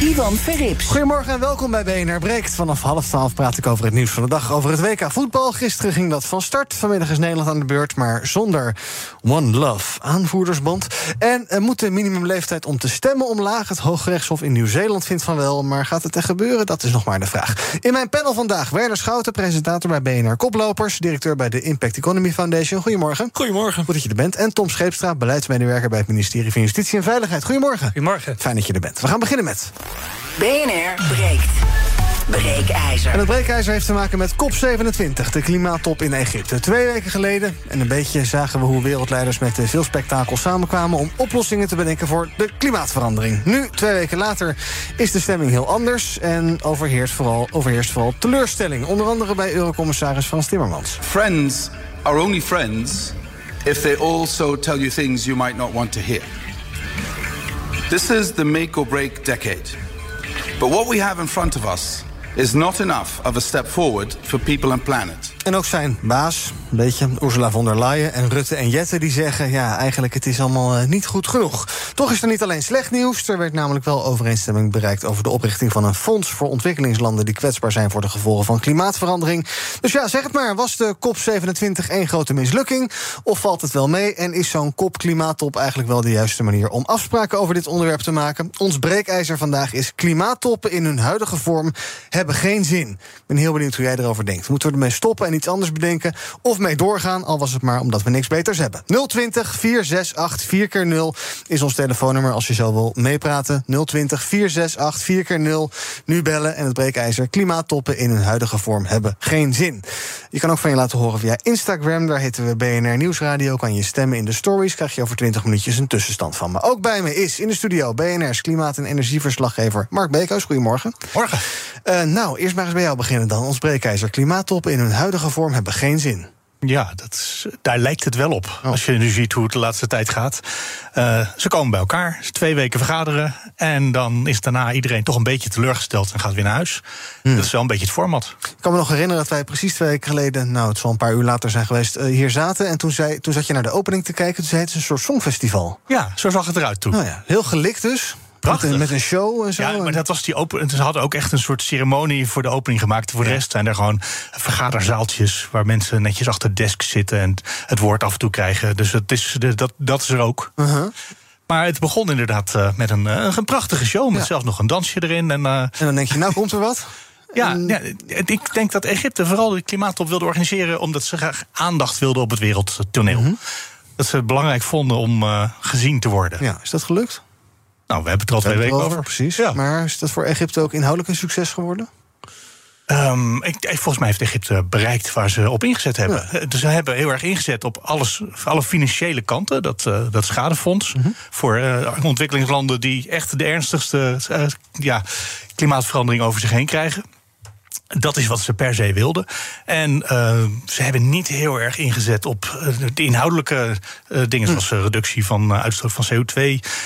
Ivan Verrips. Goedemorgen en welkom bij BNR Breekt. Vanaf half twaalf praat ik over het nieuws van de dag. Over het WK voetbal. Gisteren ging dat van start. Vanmiddag is Nederland aan de beurt, maar zonder One Love aanvoerdersband. En er moet de minimumleeftijd om te stemmen omlaag. Het Hooggerechtshof in Nieuw-Zeeland vindt van wel. Maar gaat het echt gebeuren? Dat is nog maar de vraag. In mijn panel vandaag Werner Schouten, presentator bij BNR Koplopers. Directeur bij de Impact Economy Foundation. Goedemorgen. Goedemorgen. Goed dat je er bent. En Tom Scheepstra, beleidsmedewerker bij het ministerie van Justitie en Veiligheid. Goedemorgen. Goedemorgen. Fijn dat je er bent. We gaan beginnen met... BNR breekt. Breekijzer. En het breekijzer heeft te maken met COP27, de klimaattop in Egypte. Twee weken geleden, en een beetje zagen we hoe wereldleiders met veel spektakel samenkwamen om oplossingen te bedenken voor de klimaatverandering. Nu, twee weken later, is de stemming heel anders en overheerst vooral, overheerst vooral teleurstelling. Onder andere bij Eurocommissaris Frans Timmermans. Friends are only friends if they also tell you things you might not want to hear. This is the make or break decade. But what we have in front of us is not enough of a step forward for people and planet. En ook zijn baas, een beetje, Ursula von der Leyen en Rutte en Jette... die zeggen, ja, eigenlijk het is allemaal eh, niet goed genoeg. Toch is er niet alleen slecht nieuws. Er werd namelijk wel overeenstemming bereikt... over de oprichting van een fonds voor ontwikkelingslanden... die kwetsbaar zijn voor de gevolgen van klimaatverandering. Dus ja, zeg het maar, was de COP27 één grote mislukking? Of valt het wel mee? En is zo'n COP-klimaattop eigenlijk wel de juiste manier... om afspraken over dit onderwerp te maken? Ons breekijzer vandaag is klimaattoppen in hun huidige vorm... hebben geen zin. Ik ben heel benieuwd hoe jij erover denkt. Moeten we ermee stoppen en iets anders bedenken? Of mee doorgaan, al was het maar omdat we niks beters hebben. 020 468 4 keer 0 is ons telefoonnummer als je zo wil meepraten. 020 468 4 keer 0 Nu bellen en het breekijzer. Klimaattoppen in hun huidige vorm hebben geen zin. Je kan ook van je laten horen via Instagram. Daar heten we BNR Nieuwsradio. Kan je stemmen in de stories. Krijg je over 20 minuutjes een tussenstand van me. Ook bij me is in de studio BNR's klimaat- en energieverslaggever Mark Beekhuis. Goedemorgen. Morgen. Uh, nou, eerst maar eens bij jou beginnen dan. Ons breekijzer. Klimaattoppen in hun huidige vorm hebben geen zin. Ja, dat is, daar lijkt het wel op. Als je nu ziet hoe het de laatste tijd gaat. Uh, ze komen bij elkaar, twee weken vergaderen. En dan is daarna iedereen toch een beetje teleurgesteld en gaat weer naar huis. Hmm. Dat is wel een beetje het format. Ik kan me nog herinneren dat wij precies twee weken geleden, nou het zal een paar uur later zijn geweest, uh, hier zaten. En toen, zei, toen zat je naar de opening te kijken. Toen zei het is een soort songfestival. Ja, zo zag het eruit toen. Nou ja, heel gelikt dus. Prachtig. Met een, met een, show en zo. Ja, maar dat was die open. Ze hadden ook echt een soort ceremonie voor de opening gemaakt. Voor de rest zijn er gewoon vergaderzaaltjes waar mensen netjes achter desks zitten en het woord af en toe krijgen. Dus het is, dat, dat is er ook. Uh -huh. Maar het begon inderdaad uh, met een, uh, een prachtige show. Met ja. zelfs nog een dansje erin. En, uh, en dan denk je, nou komt er wat? Ja, ja, ik denk dat Egypte vooral de klimaattop wilde organiseren... omdat ze graag aandacht wilden op het wereldtoneel. Mm -hmm. Dat ze het belangrijk vonden om gezien te worden. Ja, is dat gelukt? Nou, we hebben het er al twee weken over. over. Precies. Ja. Maar is dat voor Egypte ook inhoudelijk een succes geworden? Um, ik, volgens mij heeft Egypte bereikt waar ze op ingezet hebben. Ja. Dus ze hebben heel erg ingezet op alles, alle financiële kanten. Dat, uh, dat schadefonds. Mm -hmm. Voor uh, ontwikkelingslanden die echt de ernstigste uh, ja, klimaatverandering over zich heen krijgen. Dat is wat ze per se wilden. En uh, ze hebben niet heel erg ingezet op uh, de inhoudelijke uh, dingen, zoals reductie van uitstoot van CO2.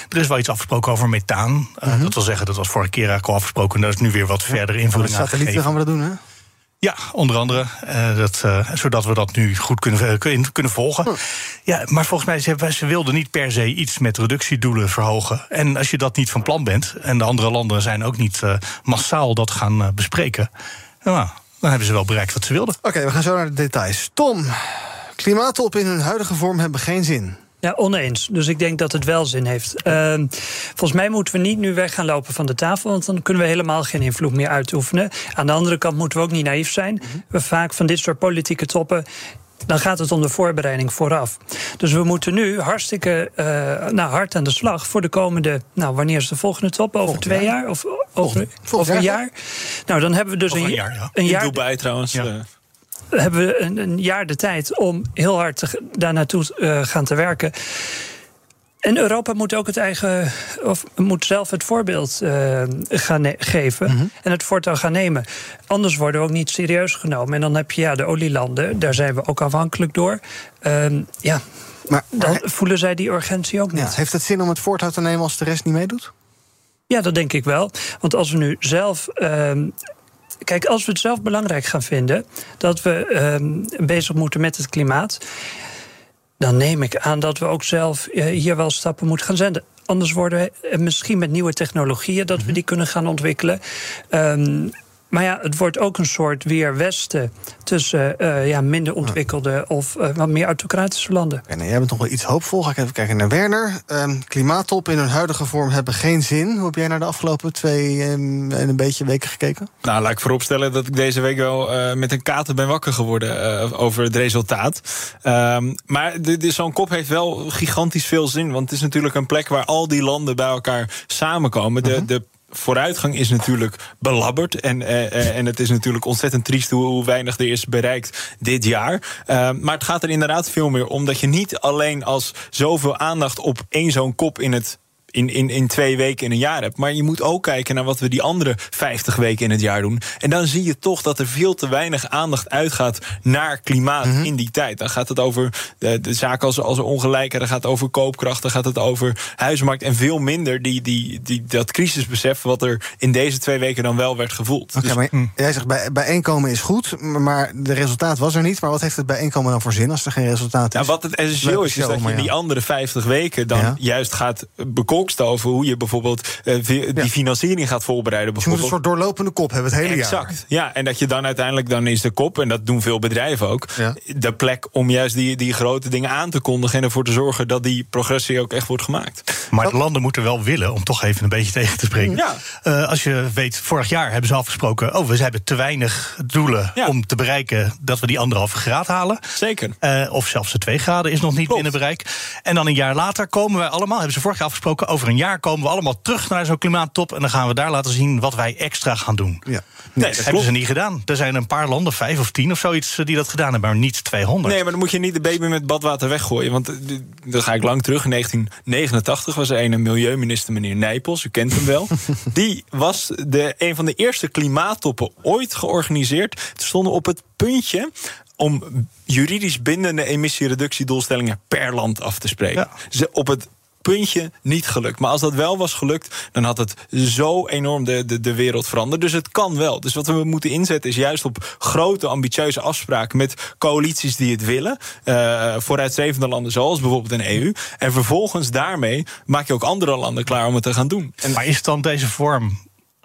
Er is wel iets afgesproken over methaan. -hmm. Dat wil zeggen, dat was vorige keer eigenlijk al afgesproken. En daar is nu weer wat ja, verder invulling aan satellieten gaan we dat doen, hè? Ja, onder andere. Uh, dat, uh, zodat we dat nu goed kunnen, kunnen volgen. Hm. Ja, maar volgens mij, ze, ze wilden niet per se iets met reductiedoelen verhogen. En als je dat niet van plan bent, en de andere landen zijn ook niet uh, massaal dat gaan bespreken. Nou, dan hebben ze wel bereikt wat ze wilden. Oké, okay, we gaan zo naar de details. Tom, klimaattop in hun huidige vorm hebben geen zin. Ja, oneens. Dus ik denk dat het wel zin heeft. Uh, volgens mij moeten we niet nu weg gaan lopen van de tafel, want dan kunnen we helemaal geen invloed meer uitoefenen. Aan de andere kant moeten we ook niet naïef zijn. Mm -hmm. We vaak van dit soort politieke toppen dan gaat het om de voorbereiding vooraf. Dus we moeten nu hartstikke uh, nou, hard aan de slag voor de komende. Nou, wanneer is de volgende top? Over twee jaar? jaar? Of over, over een jaar? Nou, dan hebben we dus over een, een jaar. Ja. Een jaar In Dubai trouwens. Ja. Uh. Hebben we een, een, jaar de tijd om heel hard te, daar naartoe uh, gaan te werken. En Europa moet ook het eigen, of moet zelf het voorbeeld uh, gaan geven Mhm. en het voortouw gaan nemen. Anders worden we ook niet serieus genomen. En dan heb je ja, de olielanden, daar zijn we ook afhankelijk door. Uh, ja, maar, dan voelen zij die urgentie ook niet. Ja, heeft het zin om het voortouw te nemen als de rest niet meedoet? Ja, dat denk ik wel. Want als we nu zelf. Uh, kijk, als we het zelf belangrijk gaan vinden dat we uh, bezig moeten met het klimaat dan neem ik aan dat we ook zelf uh, hier wel stappen moeten gaan zetten. Anders worden we misschien met nieuwe technologieën dat we die kunnen gaan ontwikkelen. Um, maar ja, het wordt ook een soort weer westen tussen uh, ja, minder ontwikkelde of uh, wat meer autocratische landen. En jij bent nog wel iets hoopvol. Ga ik even kijken naar Werner. Um, klimaattop in hun huidige vorm hebben geen zin. Hoe heb jij naar de afgelopen twee um, en een beetje weken gekeken? Nou, laat ik vooropstellen dat ik deze week wel uh, met een kater ben wakker geworden over het resultaat. Um, maar zo'n kop heeft wel gigantisch veel zin. Want het is natuurlijk een plek waar al die landen bij elkaar samenkomen. De, Mhm. de vooruitgang is natuurlijk belabberd. En, uh, en het is natuurlijk ontzettend triest hoe, weinig er is bereikt dit jaar. Uh, maar het gaat er inderdaad veel meer om dat je niet alleen als zoveel aandacht op één zo'n kop in het. In, in, in twee weken in een jaar hebt. Maar je moet ook kijken naar wat we die andere 50 weken in het jaar doen. En dan zie je toch dat er veel te weinig aandacht uitgaat naar klimaat mm -hmm. in die tijd. Dan gaat het over de, de zaken als, als ongelijkheid, dan gaat het over koopkracht, dan gaat het over huizenmarkt. En veel minder die, die, die, dat crisisbesef wat er in deze twee weken dan wel werd gevoeld. Okay, dus, maar hm. Jij zegt bij, bijeenkomen is goed, maar de resultaat was er niet. Maar wat heeft het bijeenkomen dan voor zin als er geen resultaat is? Nou, wat het essentieel is, is dat je die andere 50 weken dan ja. juist gaat bekomen over hoe je bijvoorbeeld uh, die ja. financiering gaat voorbereiden. Dus je moet een soort doorlopende kop hebben het hele exact. jaar. Exact. Ja, en dat je dan uiteindelijk, dan is de kop, en dat doen veel bedrijven ook, ja. de plek om juist die, die grote dingen aan te kondigen en ervoor te zorgen dat die progressie ook echt wordt gemaakt. Maar de landen moeten wel willen, om toch even een beetje tegen te spreken. Ja. Uh, als je weet, vorig jaar hebben ze afgesproken, oh, we hebben te weinig doelen om te bereiken dat we die anderhalve graad halen. Zeker. Uh, of zelfs de twee graden is nog niet Klopt. binnen bereik. En dan een jaar later komen wij allemaal, hebben ze vorig jaar afgesproken, over een jaar komen we allemaal terug naar zo'n klimaattop. En dan gaan we daar laten zien wat wij extra gaan doen. Ja. Nee, dat, hebben ze niet gedaan. Er zijn een paar landen, vijf of tien of zoiets, die dat gedaan hebben, maar niet 200. Nee, maar dan moet je niet de baby met badwater weggooien. Want dan ga ik lang terug. In 1989 was er een milieuminister, meneer Nijpels. U kent hem wel. die was de, een van de eerste klimaattoppen ooit georganiseerd. Ze stonden op het puntje om juridisch bindende emissiereductiedoelstellingen per land af te spreken. Ja. Ze op het puntje niet gelukt. Maar als dat wel was gelukt, dan had het zo enorm de, de, de wereld veranderd. Dus het kan wel. Dus wat we moeten inzetten is juist op grote, ambitieuze afspraken met coalities die het willen. Uh, vooruitstrevende landen zoals bijvoorbeeld een EU. En vervolgens daarmee maak je ook andere landen klaar om het te gaan doen. En maar is dan deze vorm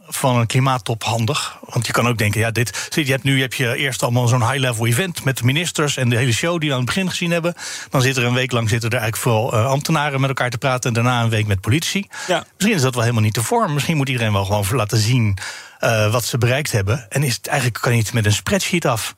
van een klimaattop handig? Want je kan ook denken, ja, dit, je hebt nu heb je eerst allemaal zo'n high-level event met de ministers en de hele show die we aan het begin gezien hebben. Dan zit er een week lang zitten er eigenlijk vooral uh, ambtenaren met elkaar te praten en daarna een week met politici. Ja. Misschien is dat wel helemaal niet de vorm. Misschien moet iedereen wel gewoon laten zien uh, wat ze bereikt hebben. En is het eigenlijk kan je niet met een spreadsheet af.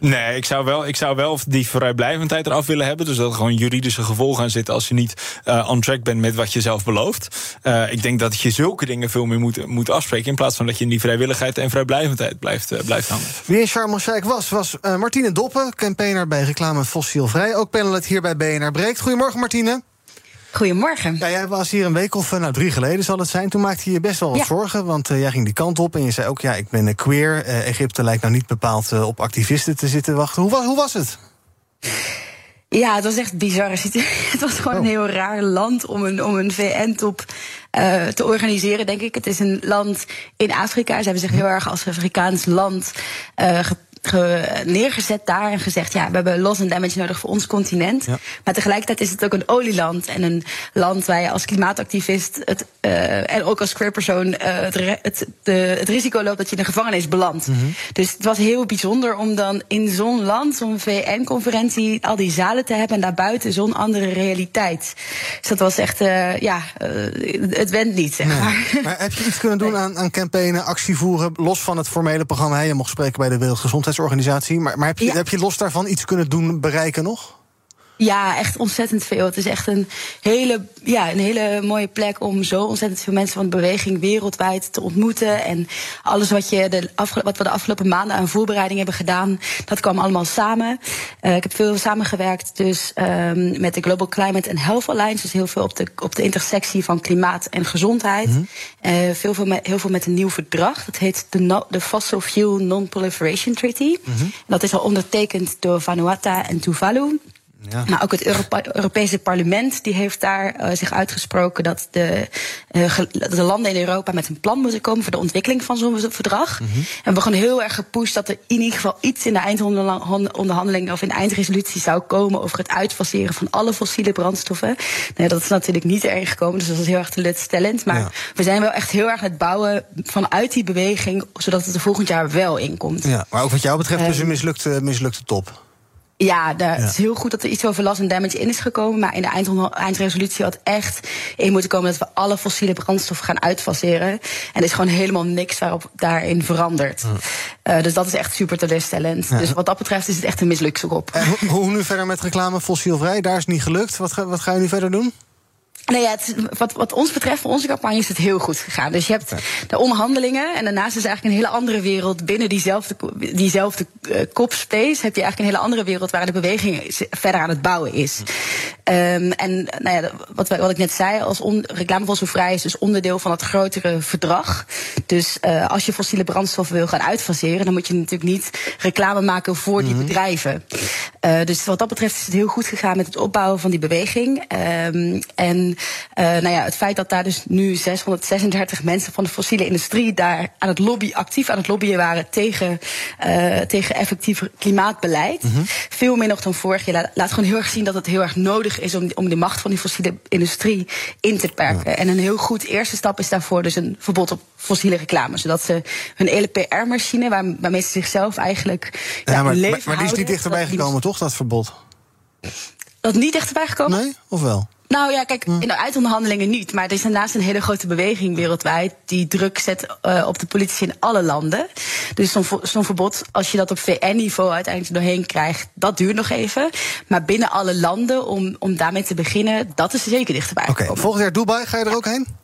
Nee, ik zou, wel, ik zou wel die vrijblijvendheid eraf willen hebben. Dus dat er gewoon juridische gevolgen aan zitten als je niet uh, on track bent met wat je zelf belooft. Uh, ik denk dat je zulke dingen veel meer moet, moet afspreken. In plaats van dat je in die vrijwilligheid en vrijblijvendheid blijft, uh, blijft hangen. Wie in Sharm was, was Martine Doppen, campaigner bij Reclame Fossielvrij. Ook panelist hier bij BNR Breekt. Goedemorgen, Martine. Goedemorgen. Ja, jij was hier een week of nou, drie geleden zal het zijn. Toen maakte je je best wel wat ja. zorgen, want uh, jij ging die kant op en je zei ook: ja, ik ben queer. Uh, Egypte lijkt nou niet bepaald uh, op activisten te zitten wachten. Hoe was, hoe was het? Ja, het was echt bizar. Het was gewoon oh. een heel raar land om een, om een VN-top uh, te organiseren, denk ik. Het is een land in Afrika. Ze hebben zich heel erg als Afrikaans land uh, neergezet daar en gezegd: ja, we hebben loss and damage nodig voor ons continent. Ja. Maar tegelijkertijd is het ook een olieland en een land waar je als klimaatactivist het, uh, en ook als queerpersoon uh, het, het, de, het risico loopt dat je in de gevangenis belandt. Mhm. Mm -hmm. Dus het was heel bijzonder om dan in zo'n land, zo'n VN-conferentie, al die zalen te hebben en daarbuiten zo'n andere realiteit. Dus dat was echt, uh, ja, het went niet, zeg nee. maar. Heb je iets kunnen doen aan, aan campaignen, actie voeren, los van het formele programma? Je mocht spreken bij de Wereldgezondheidsorganisatie. Maar, maar heb, je, Ja. heb je los daarvan iets kunnen doen, bereiken nog? Ja, echt ontzettend veel. Het is echt een hele, ja, een hele mooie plek om zo ontzettend veel mensen van de beweging wereldwijd te ontmoeten. En alles wat, je de wat we de afgelopen maanden aan voorbereiding hebben gedaan, dat kwam allemaal samen. Eh, ik heb veel samengewerkt dus ehm, met de Global Climate and Health Alliance. Dus heel veel op de, op de intersectie van klimaat en gezondheid. Eh, veel, veel met, heel veel met een nieuw verdrag. Dat heet de, no- de Fossil Fuel Non-Proliferation Treaty. En dat is al ondertekend door Vanuatu en Tuvalu. Ja. Maar ook het Europese parlement die heeft daar eh, zich uitgesproken dat de, eh, dat de landen in Europa met een plan moeten komen voor de ontwikkeling van zo'n verdrag. En we hebben gewoon heel erg gepusht dat er in ieder geval iets in de eindonderhandelingen of in de eindresolutie zou komen over het uitfaseren van alle fossiele brandstoffen. Nou, dat is natuurlijk niet erin gekomen, dus dat is heel erg teleurstellend. Maar Ja. we zijn wel echt heel erg aan het bouwen vanuit die beweging, zodat het er volgend jaar wel in komt. Ja, maar ook wat jou betreft dus een mislukte, mislukte top. Ja, het is heel goed dat er iets over last en damage in is gekomen. Maar in de eindresolutie had echt in moeten komen dat we alle fossiele brandstoffen gaan uitfaseren. En er is gewoon helemaal niks waarop daarin verandert. Eh, dus dat is echt super teleurstellend. Ja. Dus wat dat betreft is het echt een mislukte op. Hoe, hoe nu verder met reclame fossielvrij? Daar is het niet gelukt. Wat wat ga je nu verder doen? Nee, ja, het, wat, wat ons betreft, voor onze campagne is het heel goed gegaan. Dus je hebt de onderhandelingen en daarnaast is eigenlijk een hele andere wereld binnen diezelfde, diezelfde eh, kopspace. Heb je eigenlijk een hele andere wereld waar de beweging verder aan het bouwen is. Ehm, en nou ja, wat, wat ik net zei, als on, reclame fossielvrij is dus onderdeel van het grotere verdrag. Dus eh, als je fossiele brandstoffen wil gaan uitfaseren, dan moet je natuurlijk niet reclame maken voor die bedrijven. Eh, dus wat dat betreft is het heel goed gegaan met het opbouwen van die beweging. Ehm, en nou ja, het feit dat daar dus nu 636 mensen van de fossiele industrie daar aan het lobby, actief aan het lobbyen waren tegen, eh, tegen effectief klimaatbeleid. Veel meer nog dan vorig jaar. Laat, gewoon heel erg zien dat het heel erg nodig is om, om de macht van die fossiele industrie in te perken. En een heel goed eerste stap is daarvoor dus een verbod op fossiele reclame. Zodat ze hun hele PR-machine, waar, waarmee ze zichzelf eigenlijk ja, Ja, maar, maar, die is niet dichterbij die- gekomen, toch, dat verbod? Dat niet dichterbij gekomen? Nee, of wel? Nou ja, kijk, in de uitonderhandelingen niet. Maar er is daarnaast een hele grote beweging wereldwijd die druk zet eh, op de politici in alle landen. Dus zo'n verbod, als je dat op VN-niveau uiteindelijk doorheen krijgt, dat duurt nog even. Maar binnen alle landen, om, om daarmee te beginnen, dat is er zeker dichterbij Oké, volgend jaar Dubai, ga je er ook heen?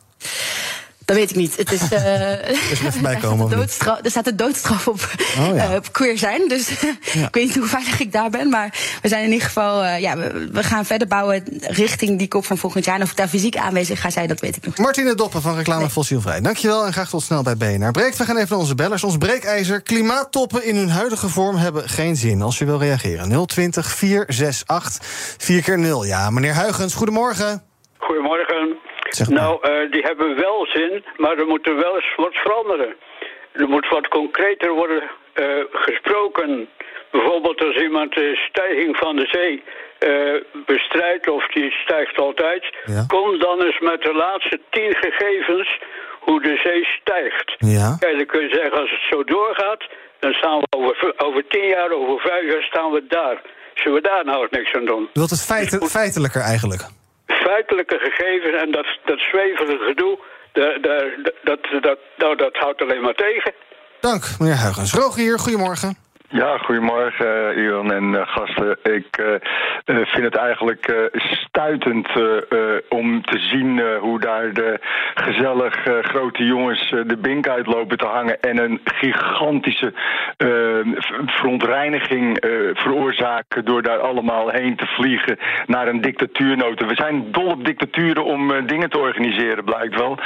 Dat weet ik niet. Het is, eh Dus even daar, bijkomen, staat er staat de doodstraf op, Oh, ja. eh, op queer zijn. Dus ik weet niet hoe veilig ik daar ben. Maar we zijn in ieder geval, eh, ja, we, we gaan verder bouwen richting die kop van volgend jaar. En of ik daar fysiek aanwezig ga zijn, dat weet ik nog niet. Martine Doppen van Reclame Fossielvrij. Dankjewel en graag tot snel bij BNR. Breekt, we gaan even naar onze bellers. Ons breekijzer. Klimaattoppen in hun huidige vorm hebben geen zin. Als je wil reageren. 020 468 4 keer 0 Ja, meneer Huigens, goedemorgen. Goedemorgen. Zeg maar. Nou, eh, die hebben wel zin, maar er moet er wel eens wat veranderen. Er moet wat concreter worden eh, gesproken. Bijvoorbeeld als iemand de stijging van de zee eh, bestrijdt, of die stijgt altijd, Ja. kom dan eens met de laatste tien gegevens hoe de zee stijgt. Ja. Kijk, dan kun je zeggen, als het zo doorgaat, dan staan we over, over tien jaar, over vijf jaar staan we daar. Zullen we daar nou niks aan doen? Wilt het feiten, feitelijker eigenlijk. Feitelijke gegevens en dat, dat zwevige gedoe, da- dat, dat, nou, dat houdt alleen maar tegen. Dank, meneer Huigens. Rogier, goedemorgen. Ja, goedemorgen, uh, en uh, gasten. Ik uh, vind het eigenlijk stuitend om te zien hoe daar de gezellig grote jongens de bink uitlopen te hangen en een gigantische verontreiniging veroorzaken door daar allemaal heen te vliegen naar een dictatuurnoten. We zijn dol op dictaturen om dingen te organiseren, blijkt wel.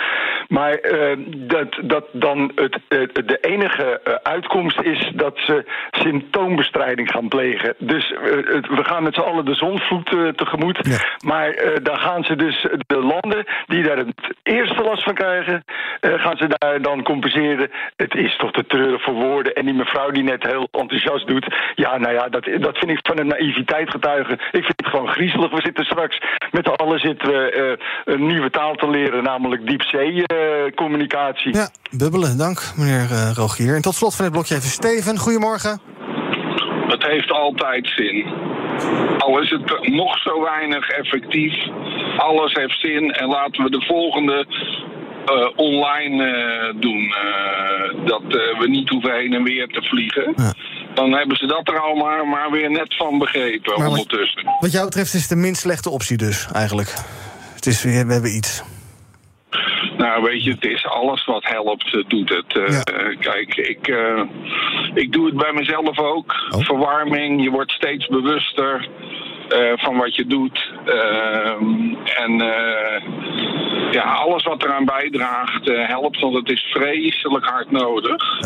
Maar dat, dat dan het, de enige uitkomst is dat ze symptoombestrijding gaan plegen. Dus uh, we gaan met z'n allen de zonvloed uh, tegemoet. Ja. Maar uh, dan gaan ze dus de landen die daar het eerste last van krijgen, gaan ze daar dan compenseren. Het is toch te treurig voor woorden. En die mevrouw die net heel enthousiast doet. Ja, nou ja, dat, dat vind ik van een naïviteit getuigen. Ik vind het gewoon griezelig. We zitten straks met z'n allen zitten we een nieuwe taal te leren, namelijk diepzee-communicatie. ja, bubbelen. Dank, meneer Rogier. En tot slot van dit blokje even Steven. Goedemorgen. Het heeft altijd zin. Al is het nog zo weinig effectief, alles heeft zin en laten we de volgende uh, online uh, doen. Uh, dat we niet hoeven heen en weer te vliegen. Ja. dan hebben ze dat er al maar, maar weer net van begrepen Maar ondertussen. Wat jou betreft is het de minst slechte optie dus, eigenlijk. Het is we hebben iets. Nou, weet je, het is alles wat helpt, eh, doet het. Eh, kijk, ik, eh, ik doe het bij mezelf ook. Verwarming, je wordt steeds bewuster van wat je doet. Ehm, en eh, ja, alles wat eraan bijdraagt eh, helpt, want het is vreselijk hard nodig.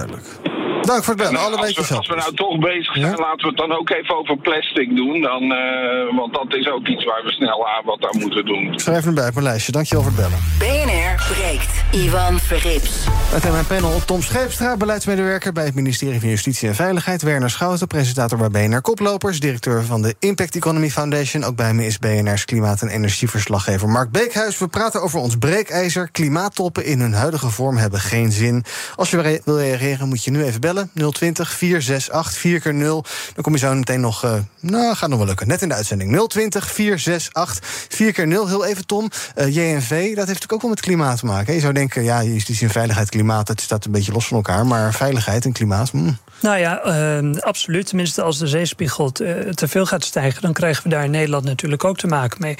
Dank voor het bellen, alle als, we, als we nou toch bezig zijn, laten we het dan ook even over plastic doen. Dan, eh, want dat is ook iets waar we snel aan wat aan moeten doen. Ik schrijf hem bij op mijn lijstje. Dankjewel voor het bellen. BNR breekt. Ivan Verrips. Met in mijn panel Tom Scheepstra, beleidsmedewerker bij het ministerie van Justitie en Veiligheid. Werner Schouten, presentator bij BNR Koplopers, directeur van de Impact Economy Foundation. Ook bij me is BNR's klimaat- en energieverslaggever Mark Beekhuis. We praten over ons breekijzer. Klimaattoppen in hun huidige vorm hebben geen zin. Als je wil reageren, moet je nu even bellen. 020 468 4 keer 0 Dan kom je zo meteen nog. eh, nou, gaat nog wel lukken. Net in de uitzending. 020 468 4 keer 0 Heel even, Tom. Eh, JNV, dat heeft natuurlijk ook wel met klimaat te maken. Je zou denken, ja, justitie en veiligheid, klimaat, dat staat een beetje los van elkaar. Maar veiligheid en klimaat. hmm. Nou ja, eh, absoluut. Tenminste, als de zeespiegel te, te veel gaat stijgen, dan krijgen we daar in Nederland natuurlijk ook te maken mee.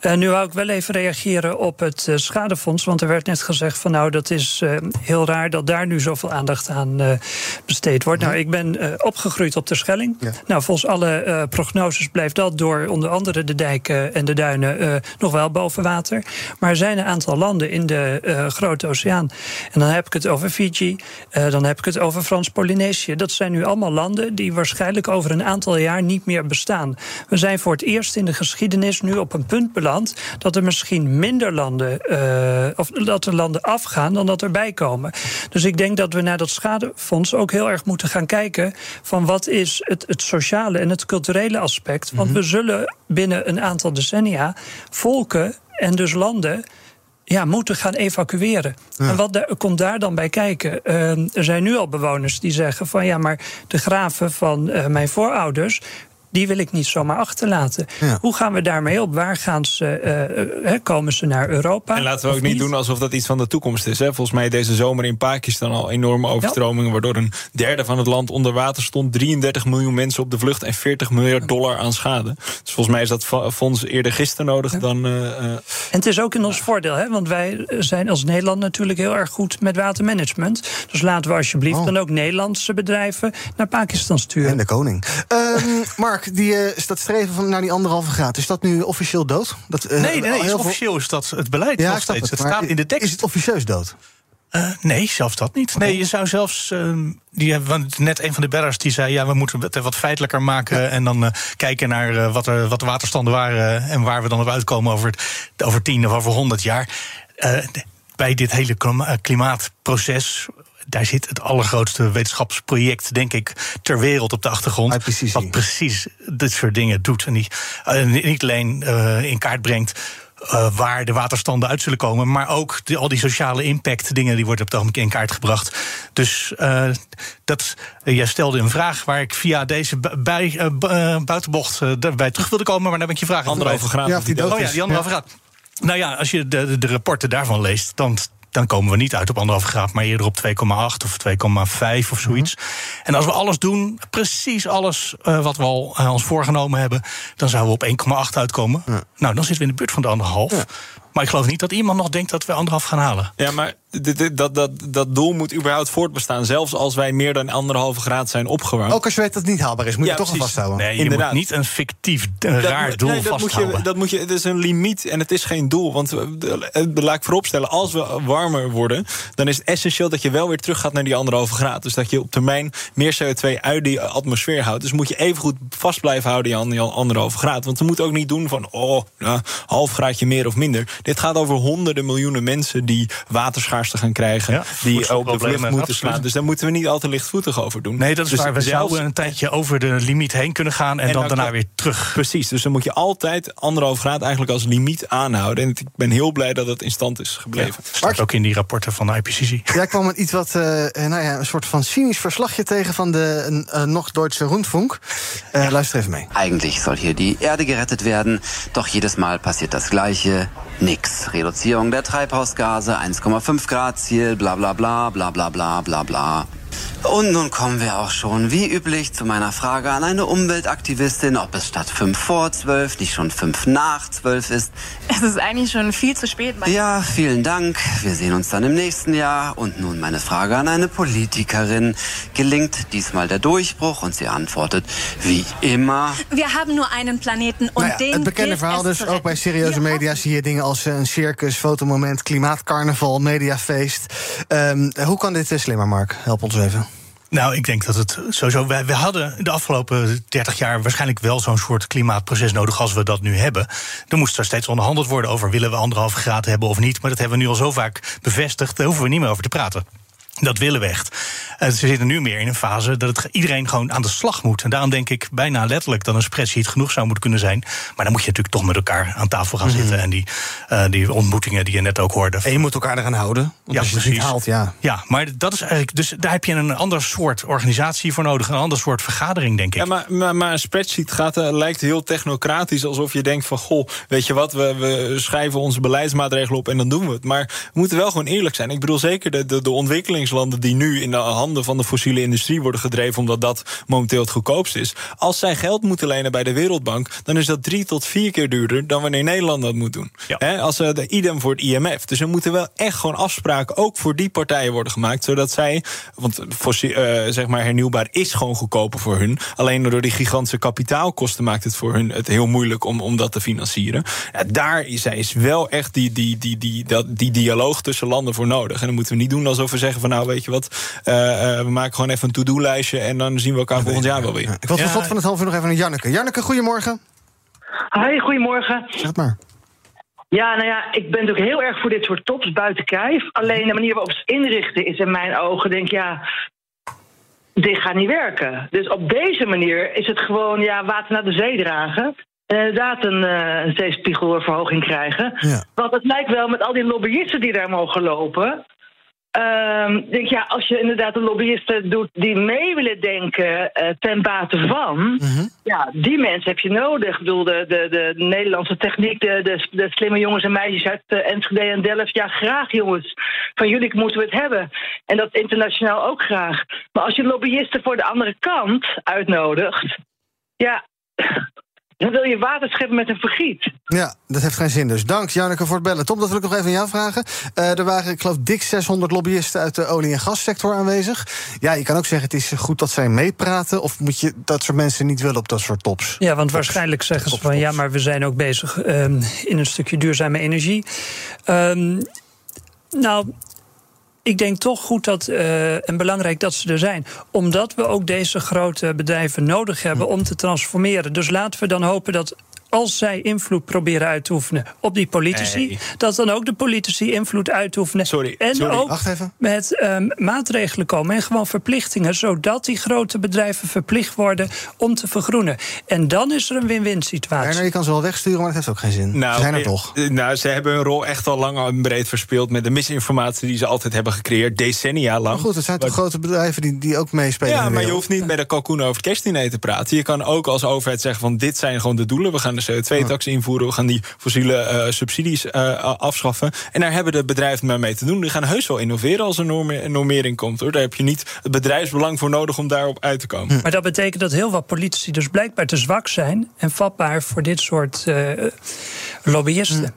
Eh, nu wou ik wel even reageren op het eh, schadefonds. Want er werd net gezegd van nou, dat is eh, heel raar dat daar nu zoveel aandacht aan eh, besteed wordt. Nou, ik ben opgegroeid op de Schelling. Nou, volgens alle prognoses blijft dat door onder andere de dijken en de duinen nog wel boven water. Maar er zijn een aantal landen in de Grote Oceaan. En dan heb ik het over Fiji, dan heb ik het over Frans-Polynesië. Dat zijn nu allemaal landen die waarschijnlijk over een aantal jaar niet meer bestaan. We zijn voor het eerst in de geschiedenis nu op een punt beland dat er misschien minder landen, eh, of dat er landen afgaan dan dat erbij komen. Dus ik denk dat we naar dat schadefonds ook heel erg moeten gaan kijken van wat is het, het sociale en het culturele aspect. Want we zullen binnen een aantal decennia volken en dus landen ja, moeten gaan evacueren. En wat komt daar dan bij kijken? Eh, er zijn nu al bewoners die zeggen van ja, maar de graven van eh, mijn voorouders. Die wil ik niet zomaar achterlaten. Hoe gaan we daarmee op? Waar gaan ze, eh, eh, komen ze naar Europa? En laten we ook niet doen alsof dat iets van de toekomst is. Hè. Volgens mij deze zomer in Pakistan al enorme overstromingen... waardoor een derde van het land onder water stond. 33 miljoen mensen op de vlucht en 40 miljard dollar aan schade. Dus volgens mij is dat fonds eerder gisteren nodig dan... eh, En het is ook in ons voordeel, hè? want wij zijn als Nederland natuurlijk heel erg goed met watermanagement. Dus laten we alsjeblieft dan ook Nederlandse bedrijven naar Pakistan sturen. En de koning. Ehm, Mark, die, eh, dat streven van naar die anderhalve graad, is dat nu officieel dood? Dat, eh, nee, nee, nee is officieel is dat het beleid Ja, nog steeds. het, staat in de tekst. Is het officieus dood? Eh, nee, zelfs dat niet. Nee, je zou zelfs. ehm, die hebben want net een van de bellers die zei: ja, we moeten het wat feitelijker maken. En dan kijken naar wat, er, wat de waterstanden waren. En waar we dan op uitkomen over, het- over tien of over honderd jaar. Bij dit hele klima- klimaatproces. Daar zit het allergrootste wetenschapsproject, denk ik, ter wereld op de achtergrond. Wat precies dit soort dingen doet. En die eh, niet alleen eh, in kaart brengt eh, waar de waterstanden uit zullen komen. Maar ook de, al die sociale impact dingen die worden op het ogenblik in kaart gebracht. Dus eh, dat, jij stelde een vraag waar ik via deze bij, bu- buitenbocht daarbij terug wilde komen. Maar daar ben ik je vraag Anderhalve kwijt. graad Ja, die Oh ja, die anderhalve Ja. graad. Nou ja, als je de, de, de rapporten daarvan leest, dan, dan komen we niet uit op anderhalve graad, maar eerder op 2,8 of 2,5 of zoiets. En als we alles doen, precies alles eh, wat we al eh, ons voorgenomen hebben, dan zouden we op 1,8 uitkomen. Nou, dan zitten we in de buurt van de anderhalf. Maar ik geloof niet dat iemand nog denkt dat we anderhalf gaan halen. Ja, maar dat, dat, dat doel moet überhaupt voortbestaan. Zelfs als wij meer dan anderhalve graad zijn opgewarmd. Ook als je weet dat het niet haalbaar is, moet je Ja, het toch aan precies. vasthouden. Nee, je Inderdaad. moet niet een fictief eh, Dat raar moet- doel nee, dat moet, je, dat moet je, het is een limiet en het is geen doel. Want eh, de- laat ik vooropstellen, als we warmer worden... dan is het essentieel dat je wel weer terug gaat naar die anderhalve graad. Dus dat je op termijn meer CO2 uit die atmosfeer houdt. Dus moet je even goed vast blijven houden aan die anderhalve graad. Want we moeten ook niet doen van, oh, nou, half graadje meer of minder. Dit gaat over honderden miljoenen mensen... die waterschaarste gaan krijgen, die op de vlucht moeten absoluut. slaan. Dus daar moeten we niet al te lichtvoetig over doen. Nee, dat is Dus waar. We zelfs- zouden een tijdje over de limiet heen kunnen gaan en, dan dan daarna weer terug. Precies, dus dan moet je altijd anderhalf graad eigenlijk als limiet aanhouden. En ik ben heel blij dat het in stand is gebleven. Staat ook in die rapporten van de IPCC. Jij kwam met iets wat, eh, eh, nou ja, een soort van cynisch verslagje tegen van de uh, nog Duitse Rundfunk. Eh, Luister even mee. Eigentlich soll hier die Erde gerettet werden, doch jedes Mal passiert das Gleiche. Nix. Reduzierung der Treibhausgase, 1,5 Ziel, bla bla bla, bla bla bla bla bla. Und nun kommen wir auch schon, wie üblich, zu meiner Frage an eine Umweltaktivistin, ob es statt fünf vor zwölf nicht schon fünf nach zwölf ist. Es ist eigentlich schon viel zu spät. Ja, vielen Dank. Wir sehen uns dann im nächsten Jahr. Und nun meine Frage an eine Politikerin. Gelingt diesmal der Durchbruch? Und sie antwortet, wie immer. Wir haben nur einen Planeten und Nou ja, den het bekende verhaal es dus, zu ook bij serieuze media zie je dingen als eh, een circus, fotomoment, klimaatcarnaval, mediafeest. Ehm, hoe kan dit eh, slimmer, Mark? Help ons even. Nou, ik denk dat het sowieso. We hadden de afgelopen 30 jaar waarschijnlijk wel zo'n soort klimaatproces nodig als we dat nu hebben. Er moest er steeds onderhandeld worden over willen we anderhalve graad hebben of niet. Maar dat hebben we nu al zo vaak bevestigd. Daar hoeven we niet meer over te praten. Dat willen we echt. Eh, ze zitten nu meer in een fase dat het iedereen gewoon aan de slag moet. En daarom denk ik bijna letterlijk dat een spreadsheet genoeg zou moeten kunnen zijn. Maar dan moet je natuurlijk toch met elkaar aan tafel gaan zitten. En die, eh, die ontmoetingen die je net ook hoorde. En je moet elkaar eraan houden. Want als je het niet haalt, ja. Ja, maar dat is eigenlijk. Dus daar heb je een ander soort organisatie voor nodig. Een ander soort vergadering, denk ik. Ja, maar, maar, maar een spreadsheet gaat, eh, lijkt heel technocratisch. Alsof je denkt van, goh, weet je wat, we, we schrijven onze beleidsmaatregelen op en dan doen we het. Maar we moeten wel gewoon eerlijk zijn. Ik bedoel, zeker de, de, de ontwikkelingslanden die nu in de handen van de fossiele industrie worden gedreven, omdat dat momenteel het goedkoopst is. Als zij geld moeten lenen bij de Wereldbank, dan is dat drie tot vier keer duurder dan wanneer Nederland dat moet doen. Als ze de idem voor het IMF. Dus er moeten wel echt gewoon afspraken ook voor die partijen worden gemaakt, zodat zij, want fossi- eh, zeg maar hernieuwbaar is gewoon goedkoper voor hun. Alleen door die gigantische kapitaalkosten maakt het voor hun het heel moeilijk om, om dat te financieren. Ja, daar is, is wel echt die, die, die, die, dat, die dialoog tussen landen voor nodig. En dan moeten we niet doen alsof we zeggen van nou weet je wat, eh, eh, we maken gewoon even een to-do-lijstje en dan zien we elkaar volgend jaar wel weer. Ik wil tot slot van het half uur nog even naar Janneke. Janneke, goedemorgen. Hi, goedemorgen. Zeg het maar. Ja, nou ja, ik ben natuurlijk heel erg voor dit soort tops buiten kijf. Alleen de manier waarop ze het inrichten is in mijn ogen, denk ik, ja, dit gaat niet werken. Dus op deze manier is het gewoon ja, water naar de zee dragen. En inderdaad een, eh, een zeespiegelverhoging krijgen. Want het lijkt wel met al die lobbyisten die daar mogen lopen. Ehm, denk ja, als je inderdaad de lobbyisten doet die mee willen denken eh, ten bate van, ja, die mensen heb je nodig. Ik bedoel, de, de, de Nederlandse techniek, de, de, de slimme jongens en meisjes uit Enschede en Delft, ja, graag jongens. Van jullie moeten we het hebben. En dat internationaal ook graag. Maar als je lobbyisten voor de andere kant uitnodigt, ja, dan wil je water scheppen met een vergiet. Ja, dat heeft geen zin dus. Dank Janneke voor het bellen. Tom, dat wil ik nog even aan jou vragen. Eh, er waren, ik geloof, dik 600 lobbyisten uit de olie- en gassector aanwezig. Ja, je kan ook zeggen, het is goed dat zij meepraten... of moet je dat soort mensen niet willen op dat soort tops? Ja, want waarschijnlijk zeggen ze van ja, maar we zijn ook bezig ehm, in een stukje duurzame energie. Ehm, nou. Ik denk toch goed dat, eh, en belangrijk dat ze er zijn. Omdat we ook deze grote bedrijven nodig hebben om te transformeren. Dus laten we dan hopen dat als zij invloed proberen uit te oefenen op die politici, dat dan ook de politici invloed uitoefenen. Sorry, en sorry. ook Wacht even. met ehm, maatregelen komen en gewoon verplichtingen, zodat die grote bedrijven verplicht worden om te vergroenen. En dan is er een win-win situatie. Werner, je kan ze wel wegsturen, maar dat heeft ook geen zin. Nou, ze zijn er eh, toch. eh, Nou, ze hebben hun rol echt al lang en breed verspeeld met de misinformatie die ze altijd hebben gecreëerd, decennia lang. Maar goed, het zijn toch grote bedrijven die, die ook meespelen in Ja, de maar je hoeft niet bij de kalkoen over het kerstdiner te praten. Je kan ook als overheid zeggen van dit zijn gewoon de doelen. We gaan de CO2-tax invoeren. We gaan die fossiele eh, subsidies eh, afschaffen. En daar hebben de bedrijven maar mee te doen. Die gaan heus wel innoveren als er normering komt. Hoor. Daar heb je niet het bedrijfsbelang voor nodig om daarop uit te komen. Maar dat betekent dat heel wat politici dus blijkbaar te zwak zijn en vatbaar voor dit soort eh, lobbyisten.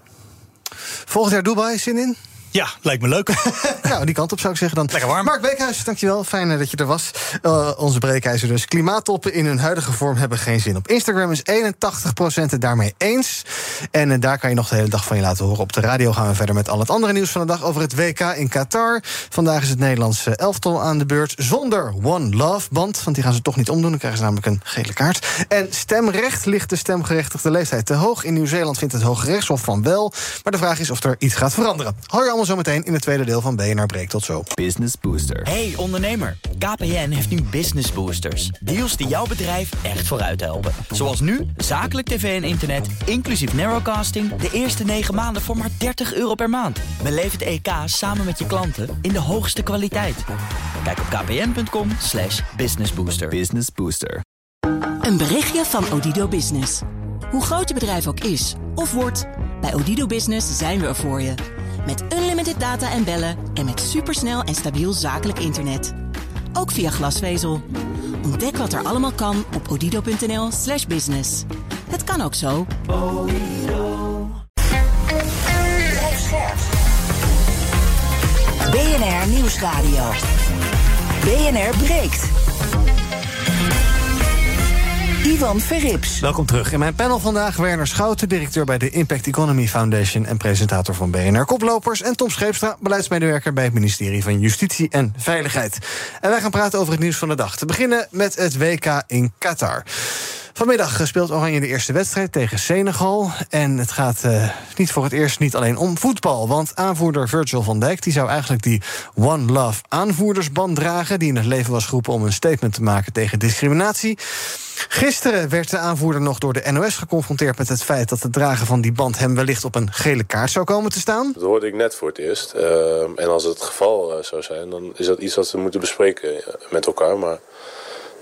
Volgend jaar Dubai, zin in? Ja, lijkt me leuk. nou, die kant op zou ik zeggen dan. Lekker warm. Mark Beekhuis, dankjewel. Fijn eh, dat je er was. Eh, onze breekijzer dus. Klimaattoppen in hun huidige vorm hebben geen zin. Op Instagram is 81% het daarmee eens. En eh, daar kan je nog de hele dag van je laten horen. Op de radio gaan we verder met al het andere nieuws van de dag over het WK in Qatar. Vandaag is het Nederlandse elftal aan de beurt. Zonder One Love band. Want die gaan ze toch niet omdoen. Dan krijgen ze namelijk een gele kaart. En stemrecht ligt de stemgerechtigde leeftijd te hoog. In Nieuw-Zeeland vindt het Hoge Rechtshof van wel. Maar de vraag is of er iets gaat veranderen. Hoor je allemaal zo meteen in het tweede deel van BNR Breek. Tot zo. Business Booster. Hey ondernemer, KPN heeft nu Business Boosters. Deals die jouw bedrijf echt vooruit helpen. Zoals nu, zakelijk tv en internet, inclusief narrowcasting... de eerste 9 maanden voor maar 30 euro per maand. Beleef het EK samen met je klanten in de hoogste kwaliteit. Kijk op kpn.com slash businessbooster. Business Booster. Een berichtje van Odido Business. Hoe groot je bedrijf ook is of wordt, bij Odido Business zijn we er voor je. Met unlimited data en bellen en met supersnel en stabiel zakelijk internet. ook via glasvezel. Ontdek wat er allemaal kan op odido.nl/slash business. Het kan ook zo. BNR Nieuwsradio. BNR breekt. Ivan Verrips. Welkom terug. In mijn panel vandaag Werner Schouten, directeur bij de Impact Economy Foundation en presentator van BNR Koplopers. En Tom Scheepstra, beleidsmedewerker bij het ministerie van Justitie en Veiligheid. En wij gaan praten over het nieuws van de dag. Te beginnen met het WK in Qatar. Vanmiddag speelt Oranje de eerste wedstrijd tegen Senegal. En het gaat uh, niet voor het eerst niet alleen om voetbal. Want aanvoerder Virgil van Dijk die zou eigenlijk die One Love aanvoerdersband dragen. Die in het leven was geroepen om een statement te maken tegen discriminatie. Gisteren werd de aanvoerder nog door de NOS geconfronteerd met het feit dat het dragen van die band hem wellicht op een gele kaart zou komen te staan. Dat hoorde ik net voor het eerst. Uh, en als het geval zou zijn, dan is dat iets wat we moeten bespreken met elkaar. Maar